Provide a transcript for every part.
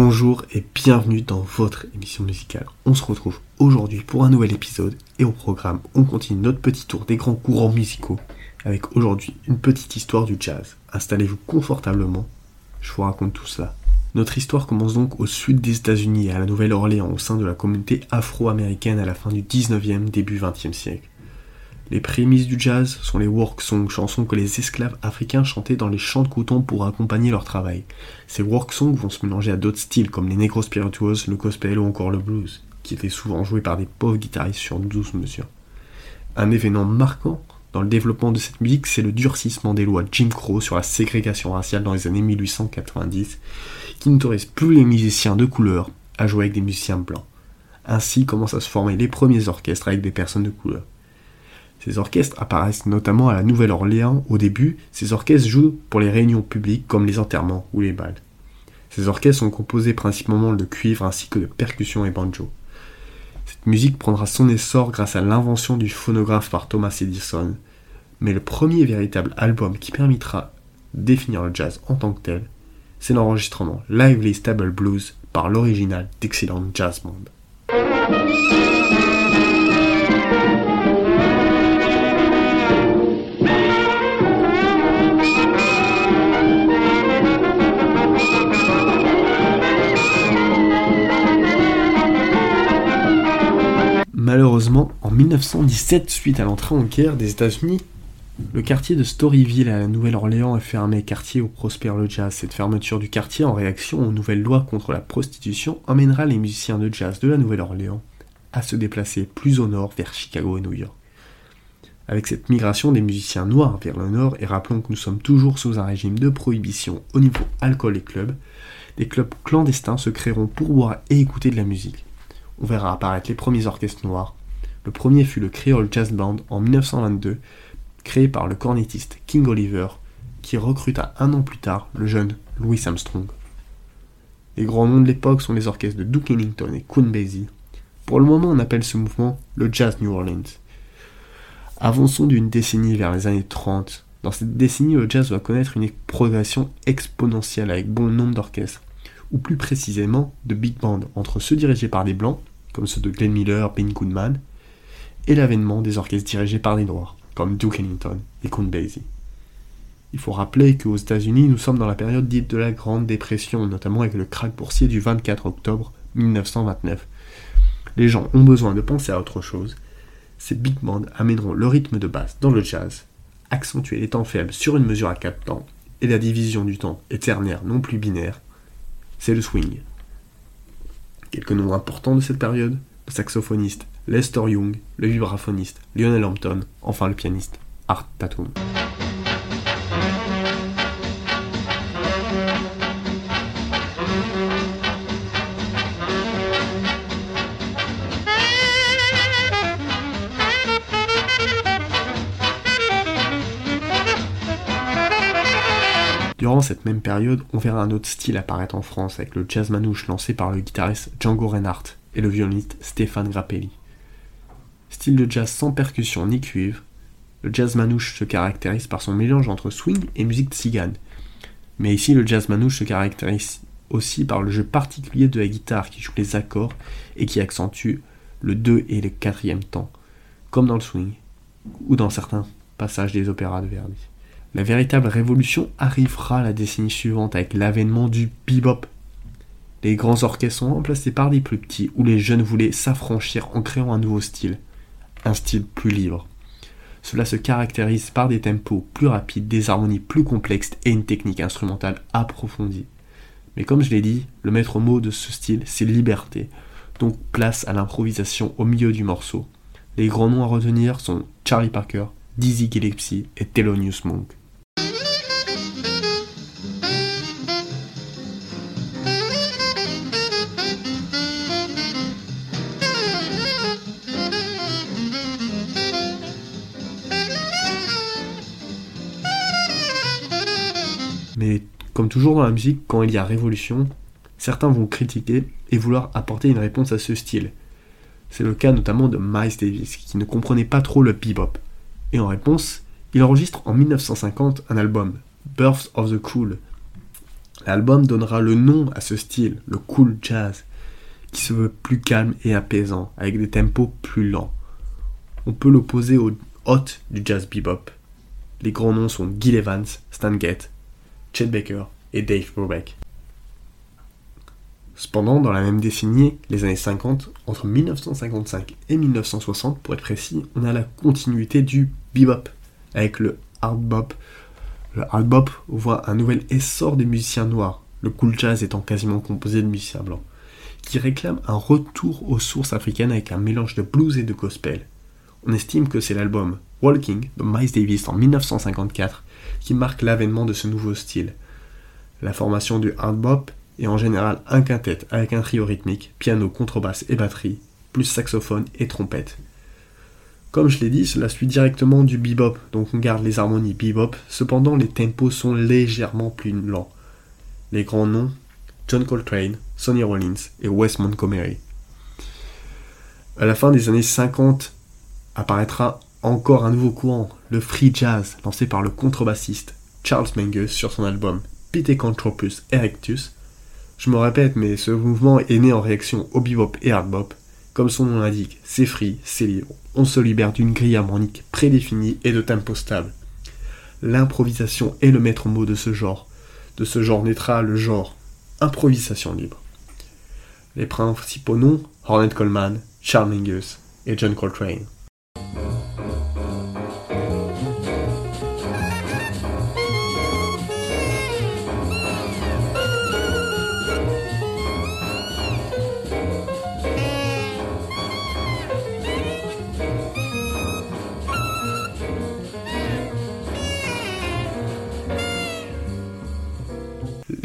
Bonjour et bienvenue dans votre émission musicale. On se retrouve aujourd'hui pour un nouvel épisode et au programme, on continue notre petit tour des grands courants musicaux avec aujourd'hui une petite histoire du jazz. Installez-vous confortablement, je vous raconte tout cela. Notre histoire commence donc au sud des États-Unis, à la Nouvelle-Orléans, au sein de la communauté afro-américaine à la fin du 19e, début 20e siècle. Les prémices du jazz sont les work songs, chansons que les esclaves africains chantaient dans les champs de coton pour accompagner leur travail. Ces work songs vont se mélanger à d'autres styles comme les negro spirituals, le gospel ou encore le blues, qui étaient souvent joués par des pauvres guitaristes sur 12 mesures. Un événement marquant dans le développement de cette musique, c'est le durcissement des lois Jim Crow sur la ségrégation raciale dans les années 1890, qui n'autorise plus les musiciens de couleur à jouer avec des musiciens blancs. Ainsi commencent à se former les premiers orchestres avec des personnes de couleur. Ces orchestres apparaissent notamment à la Nouvelle-Orléans au début. Ces orchestres jouent pour les réunions publiques comme les enterrements ou les balles. Ces orchestres sont composés principalement de cuivre ainsi que de percussions et banjo. Cette musique prendra son essor grâce à l'invention du phonographe par Thomas Edison, mais le premier véritable album qui permettra de définir le jazz en tant que tel, c'est l'enregistrement Lively Stable Blues par l'original d'Excellent Jazz Band. 1917, suite à l'entrée en guerre des États-Unis, le quartier de Storyville à la Nouvelle-Orléans est fermé, quartier où prospère le jazz. Cette fermeture du quartier, en réaction aux nouvelles lois contre la prostitution, emmènera les musiciens de jazz de la Nouvelle-Orléans à se déplacer plus au nord vers Chicago et New York. Avec cette migration des musiciens noirs vers le nord, et rappelons que nous sommes toujours sous un régime de prohibition au niveau alcool et clubs, des clubs clandestins se créeront pour boire et écouter de la musique on verra apparaître les premiers orchestres noirs. Le premier fut le Creole Jazz Band en 1922, créé par le cornettiste King Oliver, qui recruta un an plus tard le jeune Louis Armstrong. Les grands noms de l'époque sont les orchestres de Duke Ellington et Count Basie. Pour le moment, on appelle ce mouvement le Jazz New Orleans. Avançons d'une décennie vers les années 30. Dans cette décennie, le jazz va connaître une progression exponentielle avec bon nombre d'orchestres, ou plus précisément de big bands, entre ceux dirigés par des blancs comme ceux de Glenn Miller, Ben Goodman, et l'avènement des orchestres dirigés par des Noirs, comme Duke Ellington et Count Basie. Il faut rappeler qu'aux États-Unis, nous sommes dans la période dite de la Grande Dépression, notamment avec le krach boursier du 24 octobre 1929. Les gens ont besoin de penser à autre chose. Ces big bands amèneront le rythme de basse dans le jazz, accentuer les temps faibles sur une mesure à quatre temps, et la division du temps est ternaire non plus binaire, c'est le swing. Quelques noms importants de cette période, le saxophoniste Lester Young, le vibraphoniste Lionel Hampton, enfin le pianiste Art Tatum. Durant cette même période, on verra un autre style apparaître en France avec le jazz manouche lancé par le guitariste Django Reinhardt et le violoniste Stéphane Grappelli. Style de jazz sans percussion ni cuivre, le jazz manouche se caractérise par son mélange entre swing et musique tzigane. Mais ici, le jazz manouche se caractérise aussi par le jeu particulier de la guitare qui joue les accords et qui accentue le 2 et le 4 temps, comme dans le swing ou dans certains passages des opéras de Verdi. La véritable révolution arrivera la décennie suivante avec l'avènement du bebop. Les grands orchestres sont remplacés par des plus petits où les jeunes voulaient s'affranchir en créant un nouveau style, un style plus libre. Cela se caractérise par des tempos plus rapides, des harmonies plus complexes et une technique instrumentale approfondie. Mais comme je l'ai dit, le maître mot de ce style, c'est liberté, donc place à l'improvisation au milieu du morceau. Les grands noms à retenir sont Charlie Parker, Dizzy Gillespie et Thelonious Monk. Mais comme toujours dans la musique, quand il y a révolution, certains vont critiquer et vouloir apporter une réponse à ce style. C'est le cas notamment de Miles Davis, qui ne comprenait pas trop le bebop. Et en réponse, il enregistre en 1950 un album, Birth of the Cool. L'album donnera le nom à ce style, le cool jazz, qui se veut plus calme et apaisant, avec des tempos plus lents. On peut l'opposer au hot du jazz bebop. Les grands noms sont Gil Evans, Stan Getz, Baker et Dave Brubeck. Cependant, dans la même décennie, les années 50, entre 1955 et 1960 pour être précis, on a la continuité du bebop avec le hard bop. Le hard bop voit un nouvel essor des musiciens noirs, le cool jazz étant quasiment composé de musiciens blancs, qui réclament un retour aux sources africaines avec un mélange de blues et de gospel. On estime que c'est l'album Walking de Miles Davis en 1954 qui marque l'avènement de ce nouveau style. La formation du hard bop et en général un quintet avec un trio rythmique, piano, contrebasse et batterie, plus saxophone et trompette. Comme je l'ai dit, cela suit directement du bebop, donc on garde les harmonies bebop, cependant les tempos sont légèrement plus lents. Les grands noms, John Coltrane, Sonny Rollins et Wes Montgomery. À la fin des années 50 apparaîtra encore un nouveau courant, le free jazz, lancé par le contrebassiste Charles Mingus sur son album Pithecanthropus erectus, je me répète, mais ce mouvement est né en réaction au bebop et hard bop. Comme son nom l'indique, c'est free, c'est libre. On se libère d'une grille harmonique prédéfinie et de tempo stable. L'improvisation est le maître mot de ce genre. De ce genre naîtra le genre improvisation libre. Les principaux noms Hornet Coleman, Charles Mingus et John Coltrane.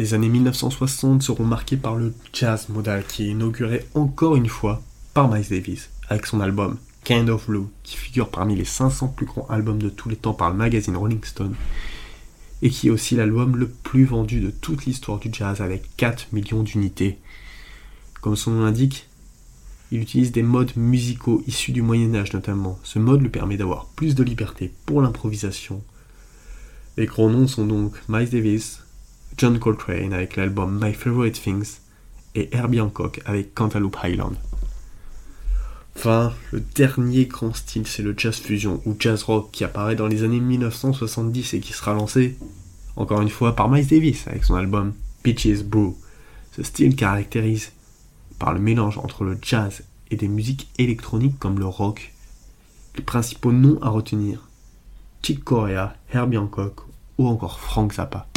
Les années 1960 seront marquées par le jazz modal qui est inauguré encore une fois par Miles Davis avec son album Kind of Blue qui figure parmi les 500 plus grands albums de tous les temps par le magazine Rolling Stone et qui est aussi l'album le plus vendu de toute l'histoire du jazz avec 4 millions d'unités. Comme son nom l'indique, il utilise des modes musicaux issus du Moyen Âge notamment. Ce mode lui permet d'avoir plus de liberté pour l'improvisation. Les grands noms sont donc Miles Davis, John Coltrane avec l'album My Favorite Things et Herbie Hancock avec Cantaloupe Highland. Enfin, le dernier grand style, c'est le jazz fusion ou jazz rock qui apparaît dans les années 1970 et qui sera lancé, encore une fois, par Miles Davis avec son album Peaches Brew. Ce style caractérise par le mélange entre le jazz et des musiques électroniques comme le rock. Les principaux noms à retenir Chick Corea, Herbie Hancock ou encore Frank Zappa.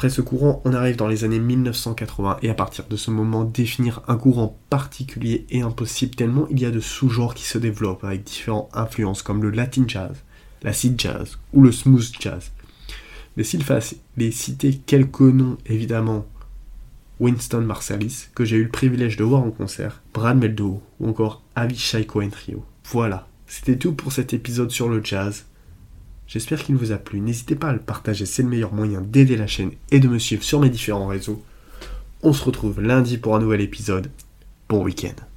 Après ce courant, on arrive dans les années 1980 et à partir de ce moment, définir un courant particulier est impossible tellement il y a de sous-genres qui se développent avec différentes influences comme le latin jazz, l'acid jazz ou le smooth jazz. Mais s'il fallait citer quelques noms, évidemment, Winston Marsalis, que j'ai eu le privilège de voir en concert, Brad Meldo ou encore Avishai Cohen Trio. Voilà, c'était tout pour cet épisode sur le jazz. J'espère qu'il vous a plu. N'hésitez pas à le partager, c'est le meilleur moyen d'aider la chaîne et de me suivre sur mes différents réseaux. On se retrouve lundi pour un nouvel épisode. Bon week-end.